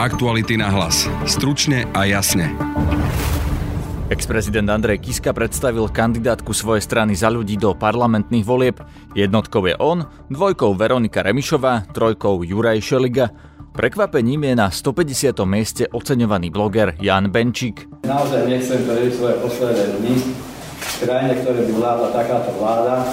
Aktuality na hlas. Stručne a jasne. Ex-prezident Andrej Kiska predstavil kandidátku svojej strany za ľudí do parlamentných volieb. Jednotkou je on, dvojkou Veronika Remišová, trojkou Juraj Šeliga. Prekvapením je na 150. mieste oceňovaný bloger Jan Benčík. Naozaj nechcem prežiť svoje posledné dni v krajine, ktoré by vládla takáto vláda.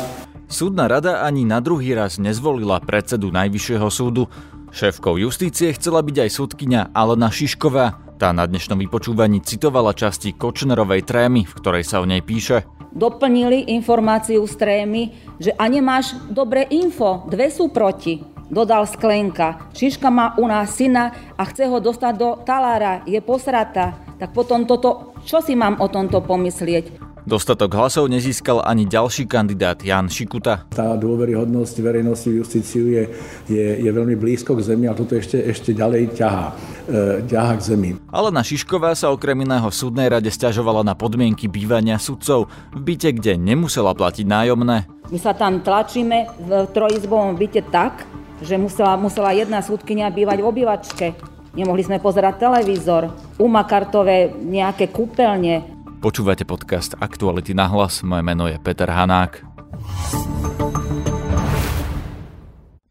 Súdna rada ani na druhý raz nezvolila predsedu Najvyššieho súdu. Šéfkou justície chcela byť aj súdkyňa Alena Šišková. Tá na dnešnom vypočúvaní citovala časti Kočnerovej trémy, v ktorej sa o nej píše. Doplnili informáciu z trémy, že a nemáš dobré info, dve sú proti. Dodal Sklenka. Šiška má u nás syna a chce ho dostať do talára, je posrata. Tak potom toto, čo si mám o tomto pomyslieť? Dostatok hlasov nezískal ani ďalší kandidát Jan Šikuta. Tá dôveryhodnosť verejnosti v justíciu je, je, je veľmi blízko k zemi a toto ešte, ešte ďalej ťahá, e, ťahá k zemi. Alena Šišková sa okrem iného v súdnej rade stiažovala na podmienky bývania sudcov v byte, kde nemusela platiť nájomné. My sa tam tlačíme v trojizbovom byte tak, že musela, musela jedna súdkynia bývať v obývačke. Nemohli sme pozerať televízor, umakartové nejaké kúpeľne, Počúvate podcast Aktuality na hlas, moje meno je Peter Hanák.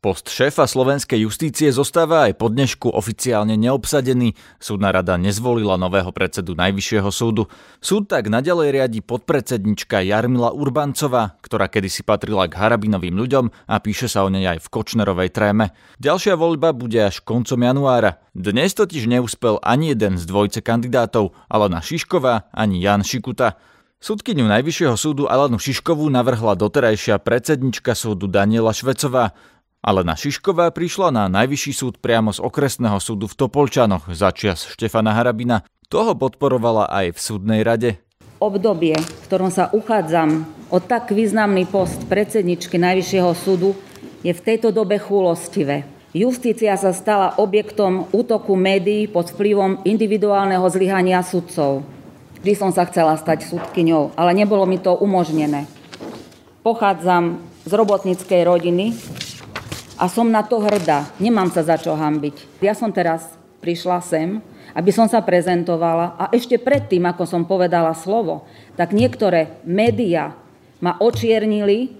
Post šéfa slovenskej justície zostáva aj po dnešku oficiálne neobsadený. Súdna rada nezvolila nového predsedu Najvyššieho súdu. Súd tak nadalej riadi podpredsednička Jarmila Urbancová, ktorá kedysi patrila k Harabinovým ľuďom a píše sa o nej aj v Kočnerovej tréme. Ďalšia voľba bude až koncom januára. Dnes totiž neúspel ani jeden z dvojce kandidátov, Alena Šišková ani Jan Šikuta. Súdkyňu Najvyššieho súdu Alenu Šiškovú navrhla doterajšia predsednička súdu Daniela Švecová. Alena Šišková prišla na najvyšší súd priamo z okresného súdu v Topolčanoch za čias Štefana Harabina. Toho podporovala aj v súdnej rade. Obdobie, v ktorom sa uchádzam o tak významný post predsedničky Najvyššieho súdu, je v tejto dobe chúlostivé. Justícia sa stala objektom útoku médií pod vplyvom individuálneho zlyhania sudcov. Vždy som sa chcela stať súdkyňou, ale nebolo mi to umožnené. Pochádzam z robotníckej rodiny, a som na to hrdá. Nemám sa za čo hambiť. Ja som teraz prišla sem, aby som sa prezentovala a ešte predtým, ako som povedala slovo, tak niektoré médiá ma očiernili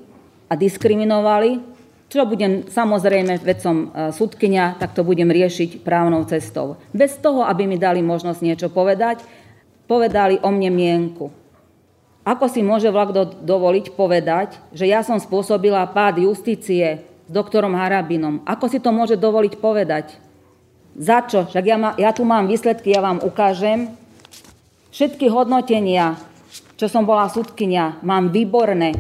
a diskriminovali, čo budem samozrejme, veď som e, sudkynia, tak to budem riešiť právnou cestou. Bez toho, aby mi dali možnosť niečo povedať, povedali o mne mienku. Ako si môže vlak dovoliť povedať, že ja som spôsobila pád justície s doktorom Harabinom. Ako si to môže dovoliť povedať? Za čo? Však ja, ma, ja tu mám výsledky, ja vám ukážem. Všetky hodnotenia, čo som bola súdkynia, mám výborné.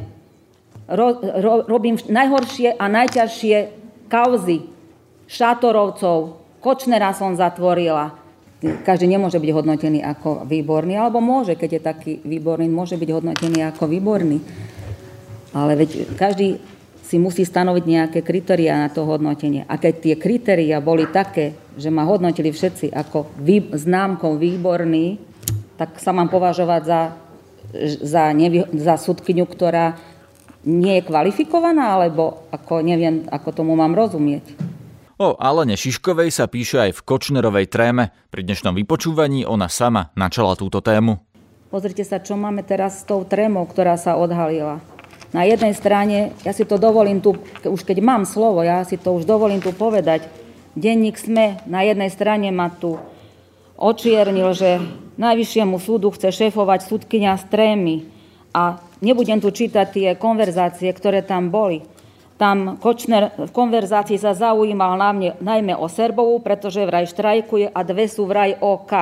Ro, ro, robím najhoršie a najťažšie kauzy. Šátorovcov, Kočnera som zatvorila. Každý nemôže byť hodnotený ako výborný, alebo môže, keď je taký výborný, môže byť hodnotený ako výborný. Ale veď každý si musí stanoviť nejaké kritériá na to hodnotenie. A keď tie kritériá boli také, že ma hodnotili všetci ako vý, známkou výborný, tak sa mám považovať za, za, nevy, za sudkyňu, ktorá nie je kvalifikovaná, alebo ako neviem, ako tomu mám rozumieť. O Alene Šiškovej sa píše aj v Kočnerovej tréme. Pri dnešnom vypočúvaní ona sama načala túto tému. Pozrite sa, čo máme teraz s tou trémou, ktorá sa odhalila. Na jednej strane, ja si to dovolím tu, už keď mám slovo, ja si to už dovolím tu povedať, denník SME na jednej strane ma tu očiernil, že Najvyššiemu súdu chce šéfovať súdkynia z trémy a nebudem tu čítať tie konverzácie, ktoré tam boli. Tam Kočner v konverzácii sa zaujímal mne, najmä o Serbovú, pretože vraj štrajkuje a dve sú vraj OK.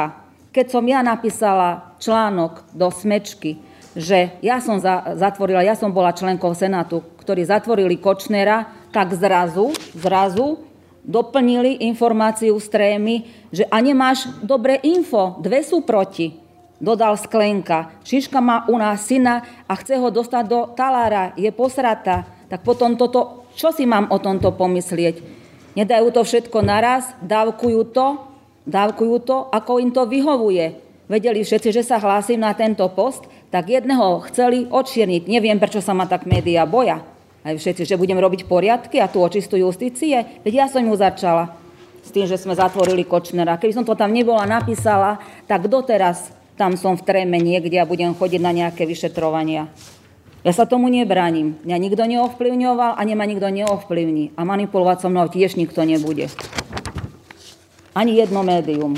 Keď som ja napísala článok do Smečky, že ja som za, zatvorila, ja som bola členkou Senátu, ktorí zatvorili Kočnera, tak zrazu, zrazu doplnili informáciu z trémy, že a nemáš dobré info, dve sú proti. Dodal Sklenka. Šiška má u nás syna a chce ho dostať do talára, je posrata. Tak potom toto, čo si mám o tomto pomyslieť? Nedajú to všetko naraz, dávkujú to, dávkujú to, ako im to vyhovuje. Vedeli všetci, že sa hlásim na tento post, tak jedného chceli odšierniť. Neviem, prečo sa ma tak médiá boja. Aj všetci, že budem robiť poriadky a tú očistú justície. Veď ja som ju začala. s tým, že sme zatvorili Kočnera. Keby som to tam nebola napísala, tak doteraz tam som v tréme niekde a budem chodiť na nejaké vyšetrovania. Ja sa tomu nebránim. Mňa nikto neovplyvňoval a nemá nikto neovplyvní. A manipulovať so mnou tiež nikto nebude. Ani jedno médium.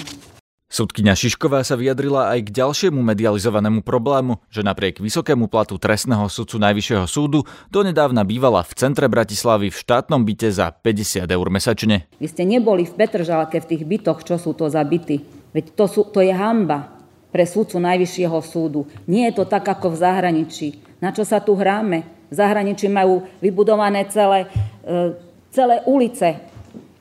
Sudkyňa Šišková sa vyjadrila aj k ďalšiemu medializovanému problému, že napriek vysokému platu trestného sudcu Najvyššieho súdu donedávna bývala v centre Bratislavy v štátnom byte za 50 eur mesačne. Vy ste neboli v Petržalke v tých bytoch, čo sú to za byty. Veď to, sú, to je hamba pre sudcu Najvyššieho súdu. Nie je to tak ako v zahraničí. Na čo sa tu hráme? V zahraničí majú vybudované celé, e, celé ulice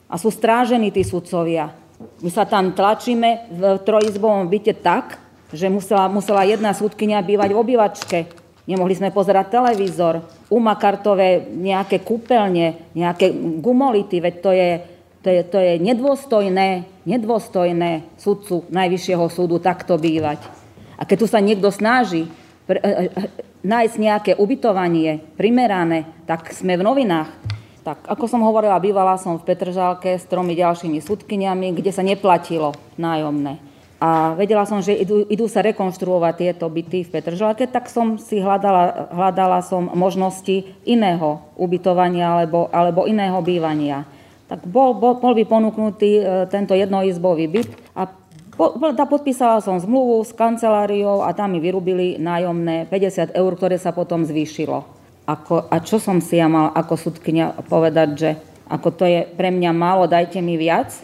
a sú strážení tí sudcovia. My sa tam tlačíme v trojizbovom byte tak, že musela, musela jedna súdkynia bývať v obývačke. Nemohli sme pozerať televízor, umakartové nejaké kúpeľne, nejaké gumolity, veď to je, to je, to je nedôstojné, nedôstojné sudcu Najvyššieho súdu takto bývať. A keď tu sa niekto snaží pre, e, e, nájsť nejaké ubytovanie primerané, tak sme v novinách. Tak, ako som hovorila, bývala som v Petržálke s tromi ďalšími súdkyniami, kde sa neplatilo nájomné. A vedela som, že idú, idú sa rekonštruovať tieto byty v Petržalke, tak som si hľadala, hľadala som možnosti iného ubytovania alebo, alebo iného bývania. Tak bol, bol, bol by ponúknutý e, tento jednoizbový byt a po, podpísala som zmluvu s kanceláriou a tam mi vyrubili nájomné 50 eur, ktoré sa potom zvýšilo. Ako, a čo som si ja mal ako sudkynia povedať, že ako to je pre mňa málo, dajte mi viac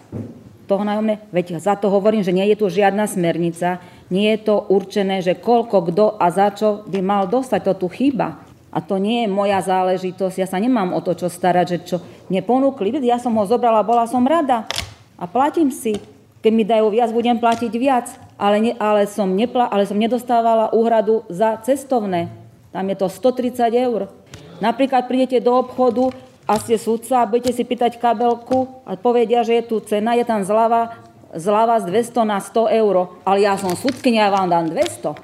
toho nájomné? Veď za to hovorím, že nie je tu žiadna smernica, nie je to určené, že koľko, kto a za čo by mal dostať, to tu chýba. A to nie je moja záležitosť, ja sa nemám o to, čo starať, že čo mne ponúkli, ja som ho zobrala, bola som rada a platím si. Keď mi dajú viac, budem platiť viac, ale, ne, ale, som, nepla, ale som nedostávala úhradu za cestovné. Tam je to 130 eur. Napríklad prídete do obchodu a ste sudca a budete si pýtať kabelku a povedia, že je tu cena, je tam zľava, zľava z 200 na 100 eur. Ale ja som sudkynia a vám dám 200.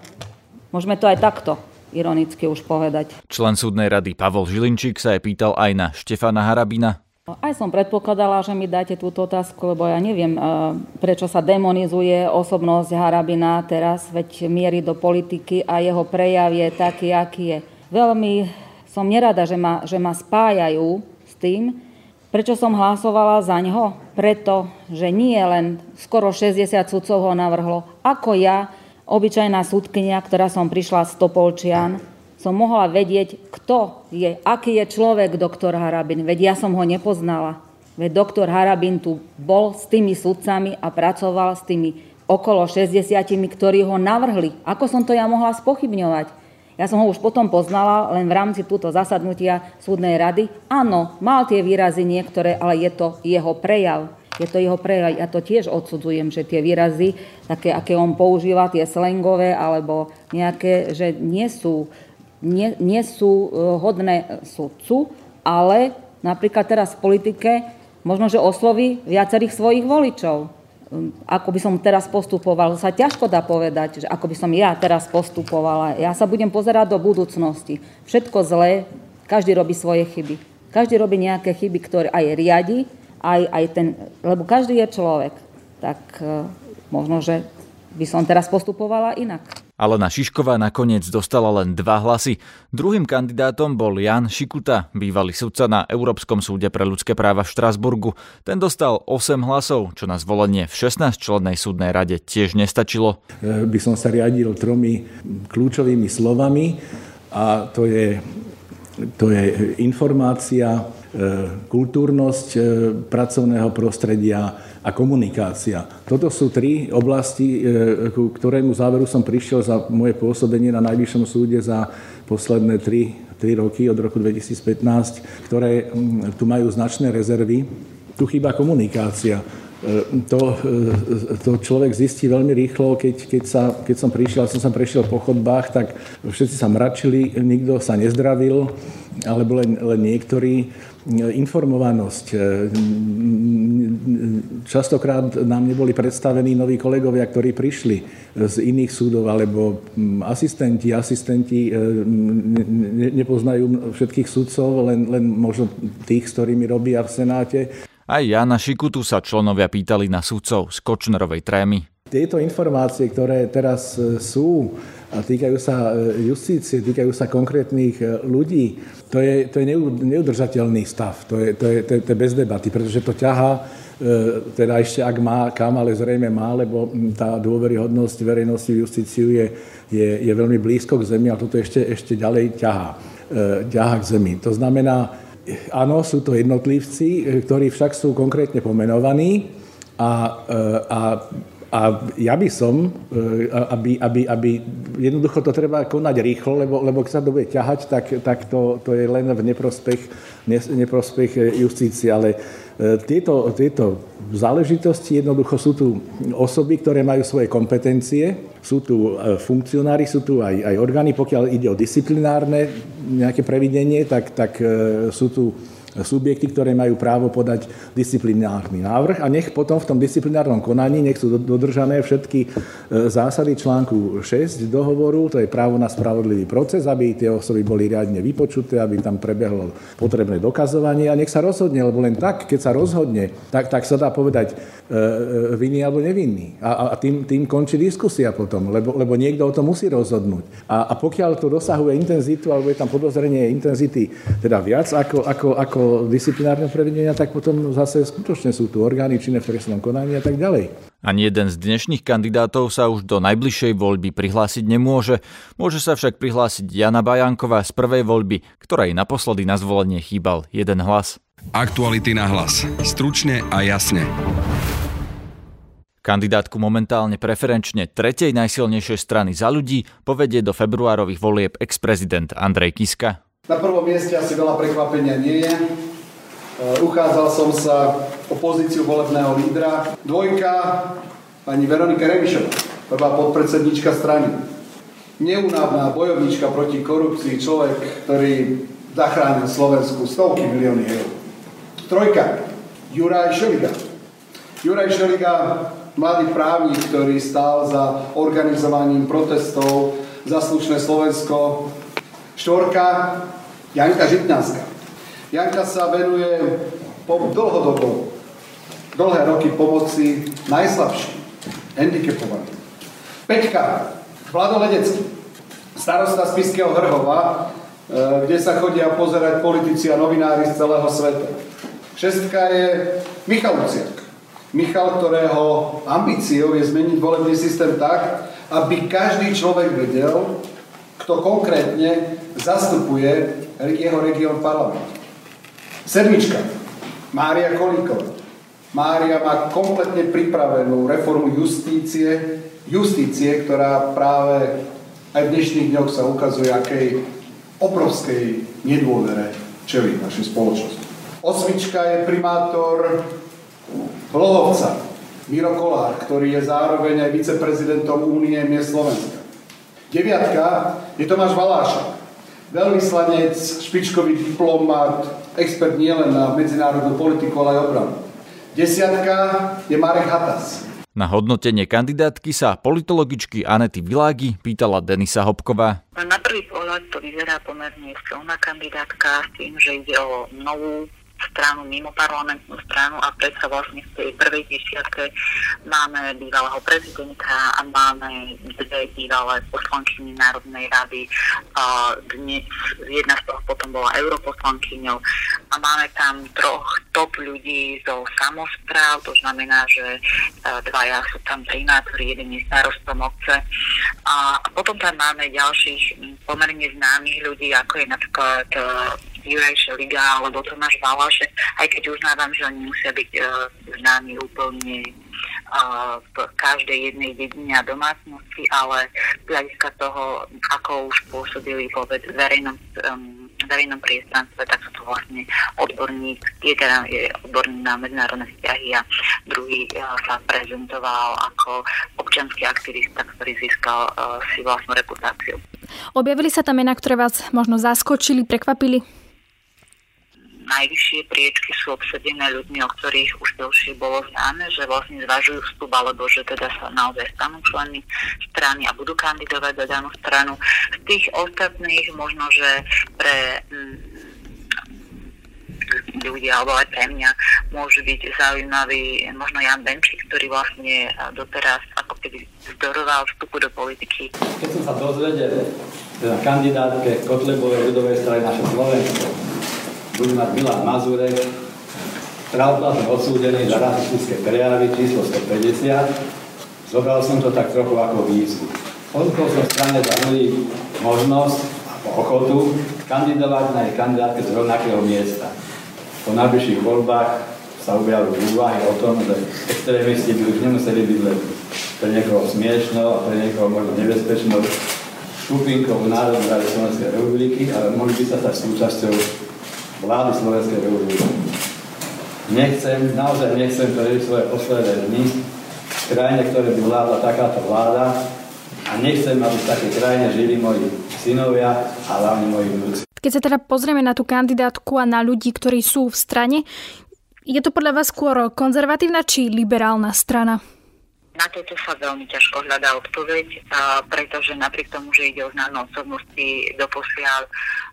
Môžeme to aj takto ironicky už povedať. Člen súdnej rady Pavol Žilinčík sa aj pýtal aj na Štefana Harabina. Aj som predpokladala, že mi dáte túto otázku, lebo ja neviem, e, prečo sa demonizuje osobnosť Harabina teraz, veď mierí do politiky a jeho prejav je taký, aký je. Veľmi som nerada, že ma, že ma spájajú s tým, prečo som hlasovala za ňo. Preto, že nie len skoro 60 sudcov ho navrhlo, ako ja, obyčajná súdkynia, ktorá som prišla z Topolčian, som mohla vedieť, kto je, aký je človek doktor Harabin. Veď ja som ho nepoznala. Veď doktor Harabin tu bol s tými sudcami a pracoval s tými okolo 60, ktorí ho navrhli. Ako som to ja mohla spochybňovať? Ja som ho už potom poznala len v rámci túto zasadnutia súdnej rady. Áno, mal tie výrazy niektoré, ale je to jeho prejav. Je to jeho prejav. Ja to tiež odsudzujem, že tie výrazy, také, aké on používa, tie slangové alebo nejaké, že nie sú nie, nie sú e, hodné sudcu, ale napríklad teraz v politike možno, že osloví viacerých svojich voličov. Hm, ako by som teraz postupoval, sa ťažko dá povedať, že ako by som ja teraz postupovala. Ja sa budem pozerať do budúcnosti. Všetko zlé, každý robí svoje chyby. Každý robí nejaké chyby, ktoré aj riadi, aj, aj ten, lebo každý je človek. Tak e, možno, že by som teraz postupovala inak. Alena Šišková nakoniec dostala len dva hlasy. Druhým kandidátom bol Jan Šikuta, bývalý sudca na Európskom súde pre ľudské práva v Štrasburgu. Ten dostal 8 hlasov, čo na zvolenie v 16-člennej súdnej rade tiež nestačilo. E, by som sa riadil tromi kľúčovými slovami a to je, to je informácia, e, kultúrnosť e, pracovného prostredia, a komunikácia. Toto sú tri oblasti, e, ku ktorému záveru som prišiel za moje pôsobenie na Najvyššom súde za posledné tri, tri roky od roku 2015, ktoré tu majú značné rezervy. Tu chýba komunikácia. E, to, e, to človek zistí veľmi rýchlo, keď, keď, sa, keď som prišiel, som sa prešiel po chodbách, tak všetci sa mračili, nikto sa nezdravil, alebo len, len niektorí informovanosť. E, častokrát nám neboli predstavení noví kolegovia, ktorí prišli z iných súdov, alebo asistenti. Asistenti e, nepoznajú všetkých sudcov, len, len možno tých, s ktorými robia v Senáte. Aj Jana Šikutu sa členovia pýtali na sudcov z Kočnerovej trémy. Tieto informácie, ktoré teraz e, sú a týkajú sa e, justície, týkajú sa konkrétnych e, ľudí, to je, to je neudržateľný stav, to je, to, je, to, je, to je bez debaty, pretože to ťaha teda ešte ak má, kam, ale zrejme má, lebo tá dôveryhodnosť verejnosti v justíciu je, je, je veľmi blízko k zemi a toto ešte, ešte ďalej ťahá, ťahá k zemi. To znamená, áno, sú to jednotlivci, ktorí však sú konkrétne pomenovaní a, a a ja by som, e, aby, aby, aby jednoducho to treba konať rýchlo, lebo, lebo keď sa to bude ťahať, tak, tak to, to je len v neprospech, neprospech justície. Ale e, tieto, tieto záležitosti jednoducho sú tu osoby, ktoré majú svoje kompetencie, sú tu e, funkcionári, sú tu aj, aj orgány, pokiaľ ide o disciplinárne nejaké previdenie, tak, tak sú tu subjekty, ktoré majú právo podať disciplinárny návrh a nech potom v tom disciplinárnom konaní nech sú dodržané všetky e, zásady článku 6 dohovoru, to je právo na spravodlivý proces, aby tie osoby boli riadne vypočuté, aby tam prebehlo potrebné dokazovanie a nech sa rozhodne, lebo len tak, keď sa rozhodne, tak, tak sa dá povedať e, e, vinný alebo nevinný. A, a tým, tým končí diskusia potom, lebo, lebo niekto o tom musí rozhodnúť. A, a pokiaľ to dosahuje intenzitu, alebo je tam podozrenie intenzity teda viac ako, ako, ako disciplinárneho prevedenia, tak potom zase skutočne sú tu orgány činné v trestnom konaní a tak ďalej. Ani jeden z dnešných kandidátov sa už do najbližšej voľby prihlásiť nemôže. Môže sa však prihlásiť Jana Bajanková z prvej voľby, ktorej naposledy na zvolenie chýbal jeden hlas. Aktuality na hlas. Stručne a jasne. Kandidátku momentálne preferenčne tretej najsilnejšej strany za ľudí povedie do februárových volieb ex-prezident Andrej Kiska. Na prvom mieste asi veľa prekvapenia nie je. E, uchádzal som sa o pozíciu volebného lídra. Dvojka, pani Veronika Remišová, prvá podpredsednička strany. Neunávna bojovnička proti korupcii, človek, ktorý zachránil Slovensku stovky milióny eur. Trojka, Juraj Šeliga. Juraj Šeliga, mladý právnik, ktorý stál za organizovaním protestov za slušné Slovensko. Štvorka, Janka Žitňanská. Janka sa venuje po dlhodobo, dlhé roky pomoci najslabším, handicapovaným. Peťka, Vlado Ledecký, starosta z Piského Hrhova, e, kde sa chodia pozerať politici a novinári z celého sveta. Šestka je Michal Luciak. Michal, ktorého ambíciou je zmeniť volebný systém tak, aby každý človek vedel, kto konkrétne zastupuje jeho región parlamentu. Sedmička. Mária Kolíková. Mária má kompletne pripravenú reformu justície, justície, ktorá práve aj v dnešných dňoch sa ukazuje, akej obrovskej nedôvere čeli našej spoločnosti. Osmička je primátor Vlhovca, Miro Kolár, ktorý je zároveň aj viceprezidentom Únie miest Slovenska. Deviatka je Tomáš Valášak, veľvyslanec, špičkový diplomat, expert nielen na medzinárodnú politiku, ale aj obranu. Desiatka je Marek Hatas. Na hodnotenie kandidátky sa politologičky Anety Világi pýtala Denisa Hopková. Na prvý pohľad to vyzerá pomerne silná kandidátka s tým, že ide o novú stranu, mimo parlamentnú stranu a predsa vlastne v tej prvej desiatke máme bývalého prezidenta a máme dve bývalé poslankyne Národnej rady. A dnes jedna z toho potom bola europoslankyňou a máme tam troch top ľudí zo samozpráv, to znamená, že e, dvaja sú tam primátori, jeden je starostom obce a potom tam máme ďalších pomerne známych ľudí, ako je napríklad e, Juraj Liga alebo Tomáš Valašek, aj keď uznávam, že oni musia byť uh, známi úplne uh, v každej jednej dedine a domácnosti, ale z hľadiska toho, ako už pôsobili vo verejnom, um, verejnom priestranstve, tak sú to vlastne odborník, je teda je odborník na medzinárodné vzťahy a druhý uh, sa prezentoval ako občanský aktivista, ktorý získal uh, si vlastnú reputáciu. Objavili sa tam mená, ktoré vás možno zaskočili, prekvapili? Najvyššie priečky sú obsadené ľuďmi, o ktorých už dlhšie bolo známe, že vlastne zvažujú vstup, alebo že teda sa naozaj stanú členmi strany a budú kandidovať za danú stranu. Z tých ostatných možno, že pre mm, ľudia, alebo aj pre mňa môže byť zaujímavý možno Jan Benčík, ktorý vlastne doteraz ako keby zdoroval vstupu do politiky. Keď som sa dozvedel, že na kandidátke Kotlebovej ľudovej strany naše Slovensko bude mať Milan Mazurek, pravoplatne odsúdený za rasistické prejavy číslo 150, zobral som to tak trochu ako výzvu. Ponúkol som strane za ľudí možnosť a ochotu kandidovať na jej kandidátke z rovnakého miesta. Po najbližších voľbách sa objavili úvahy o tom, že extrémisti by už nemuseli byť len pre niekoho smiešno a pre niekoho možno nebezpečnou skupinkou Národnej rady Slovenskej republiky, ale mohli by sa stať súčasťou vlády Slovenskej republiky. Nechcem, naozaj nechcem prežiť svoje posledné dni v krajine, ktoré by vládla takáto vláda a nechcem, aby v takej krajine žili moji synovia a hlavne moji vnúci. Keď sa teda pozrieme na tú kandidátku a na ľudí, ktorí sú v strane, je to podľa vás skôr konzervatívna či liberálna strana? Na toto sa veľmi ťažko hľadá odpoveď, a pretože napriek tomu, že ide o známe osobnosti, doposiaľ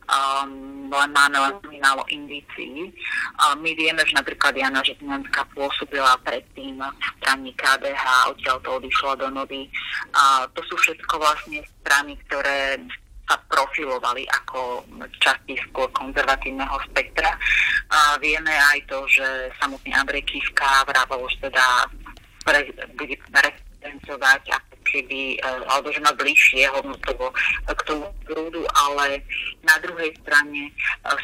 um, len máme len málo indícií. Uh, my vieme, že napríklad Jana Žitňanská pôsobila predtým v strane KDH, odtiaľ to odišla do Novy. Uh, to sú všetko vlastne strany, ktoré sa profilovali ako časti skôr konzervatívneho spektra. A vieme aj to, že samotný Andrej Kiska vravel už teda pre, bude reprezentovať ako keby, e, alebo že má bližšie hodnotovo k tomu prúdu, ale na druhej strane e,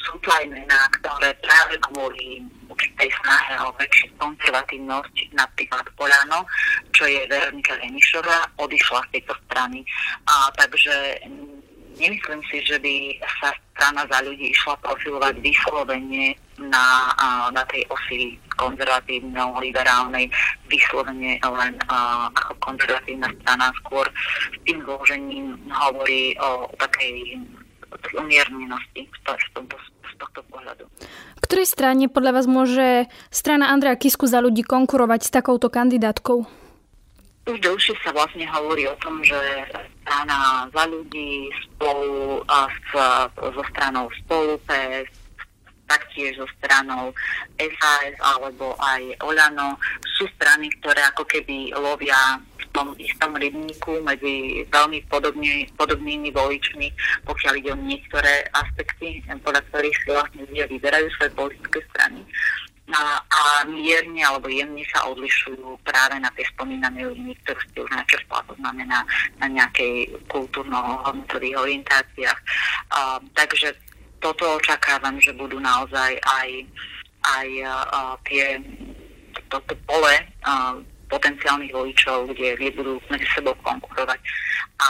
sú to aj mená, ktoré práve kvôli určitej snahe o väčšiu konzervatívnosť, napríklad Polano, čo je Veronika Renišová, odišla z tejto strany. A, takže nemyslím si, že by sa strana za ľudí išla profilovať vyslovene na, na tej osi konzervatívno-liberálnej, vyslovene len ako konzervatívna strana, skôr s tým zložením hovorí o, o takej umiernenosti z, tomto, z tohto pohľadu. V ktorej strane podľa vás môže strana Andreja Kisku za ľudí konkurovať s takouto kandidátkou? Už dlhšie sa vlastne hovorí o tom, že strana za ľudí spolu a s, so stranou spolu PS, taktiež so stranou SAS alebo aj Olano sú strany, ktoré ako keby lovia v tom istom rybníku medzi veľmi podobne, podobnými voličmi, pokiaľ ide o niektoré aspekty, podľa ktorých si vlastne ľudia vyberajú svoje politické strany a, a mierne alebo jemne sa odlišujú práve na tie spomínané línii, ktorú ste už načrtla, to znamená na nejakej kultúrno-hodnotových orientáciách. A, takže toto očakávam, že budú naozaj aj, aj a, tie toto pole a, potenciálnych voličov, kde, kde budú medzi sebou konkurovať. A,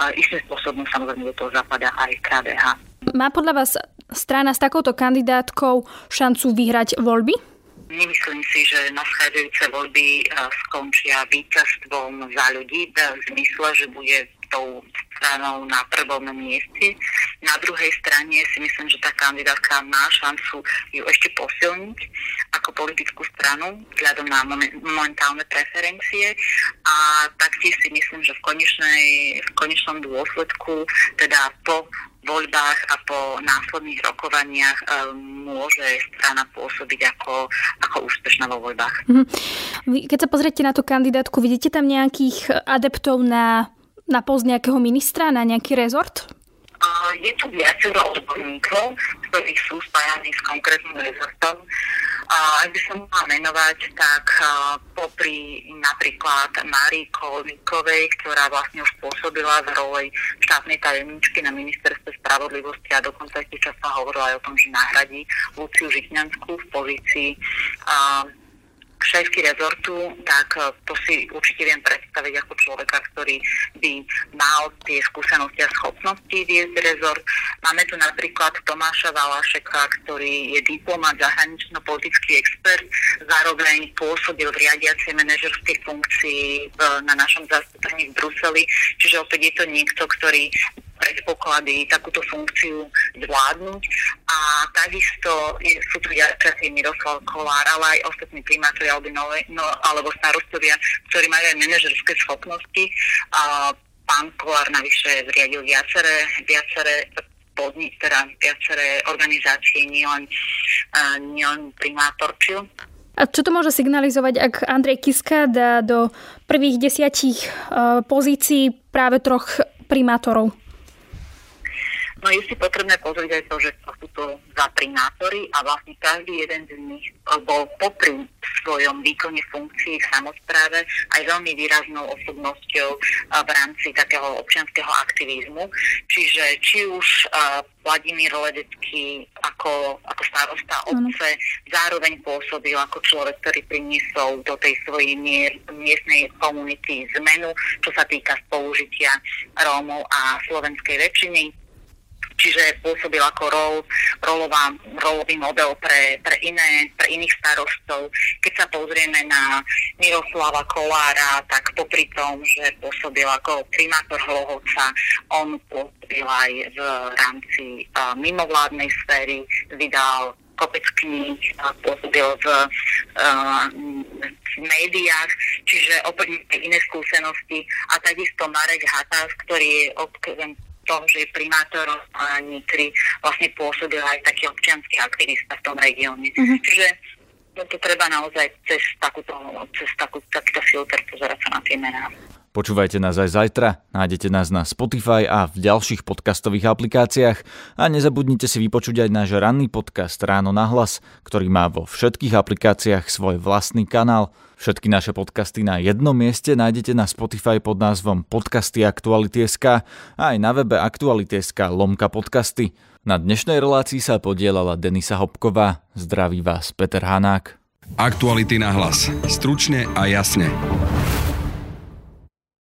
a istým spôsobom samozrejme do toho zapadá aj KDH. Má podľa vás strana s takouto kandidátkou šancu vyhrať voľby? Nemyslím si, že naschádzajúce voľby skončia víťazstvom za ľudí v zmysle, že bude tou stranou na prvom mieste. Na druhej strane si myslím, že tá kandidátka má šancu ju ešte posilniť ako politickú stranu vzhľadom na momentálne preferencie a taktiež si myslím, že v, konečnej, v konečnom dôsledku, teda po voľbách a po následných rokovaniach um, môže strana pôsobiť ako, ako úspešná vo voľbách. Mm-hmm. Keď sa pozriete na tú kandidátku, vidíte tam nejakých adeptov na, na post nejakého ministra, na nejaký rezort? je tu viacero odborníkov, ktorí sú spájani s konkrétnym rezortom. Ak by som mohla menovať, tak popri napríklad Márii Kolníkovej, ktorá vlastne už pôsobila v roli štátnej tajemničky na ministerstve spravodlivosti a dokonca ešte často hovorila aj o tom, že nahradí Luciu Žitňanskú v pozícii šéfky rezortu, tak eh, to si určite viem predstaviť ako človeka, ktorý by mal tie skúsenosti a schopnosti viesť rezort. Máme tu napríklad Tomáša Valašeka, ktorý je diplomat, zahranično-politický expert, zároveň pôsobil v riadiacej manažerskej funkcii na našom zastúpení v Bruseli, čiže opäť je to niekto, ktorý predpoklady takúto funkciu zvládnuť. A takisto sú tu ďalšie Miroslav Kolár, ale aj ostatní primátori alebo, nové, no, alebo starostovia, ktorí majú aj manažerské schopnosti. A pán Kolár navyše zriadil viaceré, viaceré podnik, teda viaceré organizácie, nielen, nielen primátorčil. A čo to môže signalizovať, ak Andrej Kiska dá do prvých desiatich pozícií práve troch primátorov? No je si potrebné pozrieť aj to, že sú to za primátory a vlastne každý jeden z nich bol popri svojom výkone funkcií v samozpráve aj veľmi výraznou osobnosťou v rámci takého občianského aktivizmu. Čiže či už Vladimír Ledecký ako, ako starosta obce zároveň pôsobil ako človek, ktorý priniesol do tej svojej mier, miestnej komunity zmenu, čo sa týka spolužitia Rómov a slovenskej väčšiny čiže pôsobil ako rol, rolová, rolový model pre, pre, iné, pre iných starostov. Keď sa pozrieme na Miroslava Kolára, tak popri tom, že pôsobil ako primátor Hlohovca, on pôsobil aj v rámci uh, mimovládnej sféry, vydal kopec kníh, pôsobil v, uh, v médiách, čiže opäť iné skúsenosti. A takisto Marek Hatas, ktorý je tom, že je primátorom Nitry vlastne pôsobil aj taký občianský aktivista v tom regióne. Uh-huh. Čiže to treba naozaj cez, takúto, cez takú, takýto filter pozerať sa na tie mená. Počúvajte nás aj zajtra, nájdete nás na Spotify a v ďalších podcastových aplikáciách a nezabudnite si vypočuť aj náš ranný podcast Ráno na hlas, ktorý má vo všetkých aplikáciách svoj vlastný kanál. Všetky naše podcasty na jednom mieste nájdete na Spotify pod názvom Podcasty Aktuality.sk a aj na webe Aktuality.sk lomka podcasty. Na dnešnej relácii sa podielala Denisa Hopková. Zdraví vás Peter Hanák. Aktuality na hlas. Stručne a jasne.